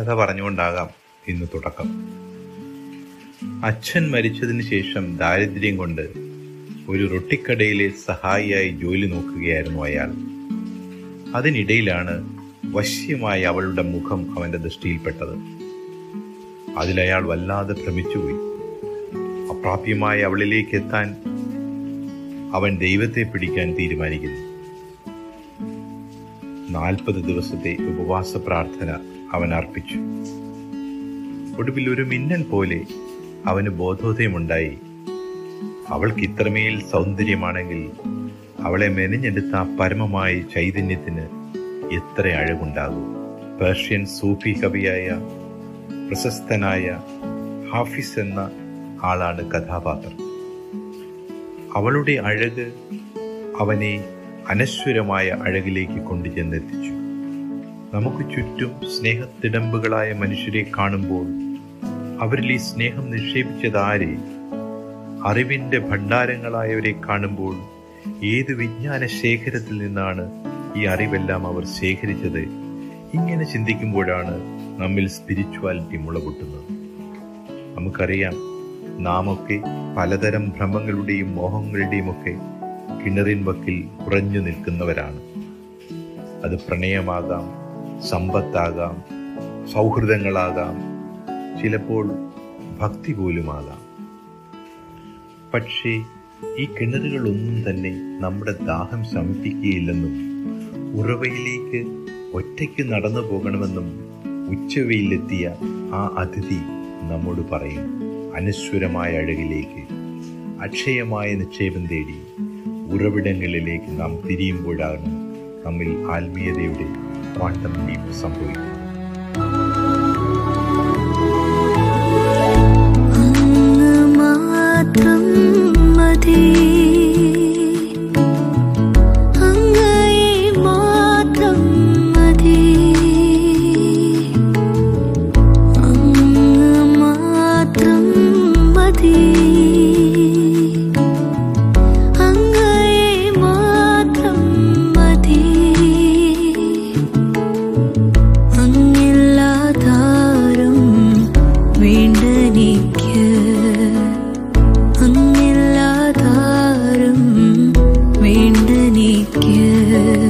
പ്രണയകഥ പറഞ്ഞുകൊണ്ടാകാം ഇന്ന് തുടക്കം. അച്ഛൻ മരിച്ചതിന് ശേഷം ദാരിദ്ര്യം കൊണ്ട് ഒരു റൊട്ടിക്കടയിലെ സഹായിയായി ജോലി നോക്കുകയായിരുന്നു അയാൾ. അതിനിടയിലാണ് വശ്യമായി അവളുടെ മുഖം അവന്റെ ദൃഷ്ടിയിൽപ്പെട്ടത്. അതിലയാൾ വല്ലാതെ ഭ്രമിച്ചുപോയി. അപ്രാപ്യമായി അവളിലേക്ക് എത്താൻ അവൻ ദൈവത്തെ പിടിക്കാൻ തീരുമാനിക്കുന്നു. നാൽപ്പത് ദിവസത്തെ ഉപവാസ പ്രാർത്ഥന അവൻ അർപ്പിച്ചു. ഒടുവിൽ ഒരു മിന്നൽ പോലെ അവന് ബോധോദയമുണ്ടായി. അവൾക്ക് ഇത്രമേൽ സൗന്ദര്യമാണെങ്കിൽ അവളെ മെനഞ്ഞെടുത്ത പരമമായ ചൈതന്യത്തിന് എത്ര അഴകുണ്ടാകും. പേർഷ്യൻ സൂഫി കവിയായ പ്രശസ്തനായ ഹാഫിസ് എന്ന ആളാണ് കഥാപാത്രം. അവളുടെ അഴക് അവനെ അനശ്വരമായ അഴകിലേക്ക് കൊണ്ടുചെന്നെത്തിച്ചു. നമുക്ക് ചുറ്റും സ്നേഹത്തിടമ്പുകളായ മനുഷ്യരെ കാണുമ്പോൾ അവരിൽ ഈ സ്നേഹം നിക്ഷേപിച്ചതാരെ അറിവിന്റെ ഭണ്ഡാരങ്ങളായവരെ കാണുമ്പോൾ ഏത് വിജ്ഞാന ശേഖരത്തിൽ നിന്നാണ് ഈ അറിവെല്ലാം അവർ ശേഖരിച്ചത്? ഇങ്ങനെ ചിന്തിക്കുമ്പോഴാണ് നമ്മിൽ സ്പിരിച്വാലിറ്റി മുളപൊട്ടുന്നത് നമുക്കറിയാം നാമൊക്കെ പലതരം ഭ്രമങ്ങളുടെയും മോഹങ്ങളുടെയും ഒക്കെ കിണറിൻ വക്കിൽ കുറഞ്ഞു നിൽക്കുന്നവരാണ്. അത് പ്രണയമാകാം സമ്പത്താകാം സൗഹൃദങ്ങളാകാം ചിലപ്പോൾ ഭക്തി പോലുമാകാം. പക്ഷേ ഈ കിണറുകളൊന്നും തന്നെ നമ്മുടെ ദാഹം ശമിപ്പിക്കുകയില്ലെന്നും ഉറവയിലേക്ക് ഒറ്റയ്ക്ക് നടന്നു പോകണമെന്നും ഉച്ചവയിലെത്തിയ ആ അതിഥി നമ്മോട് പറയും അനശ്വരമായ അഴകിലേക്ക് അക്ഷയമായ നിക്ഷേപം തേടി ഉറവിടങ്ങളിലേക്ക് നാം തിരിയുമ്പോഴാണ് നമ്മിൽ ആത്മീയതയുടെ quantum leap somewhere. with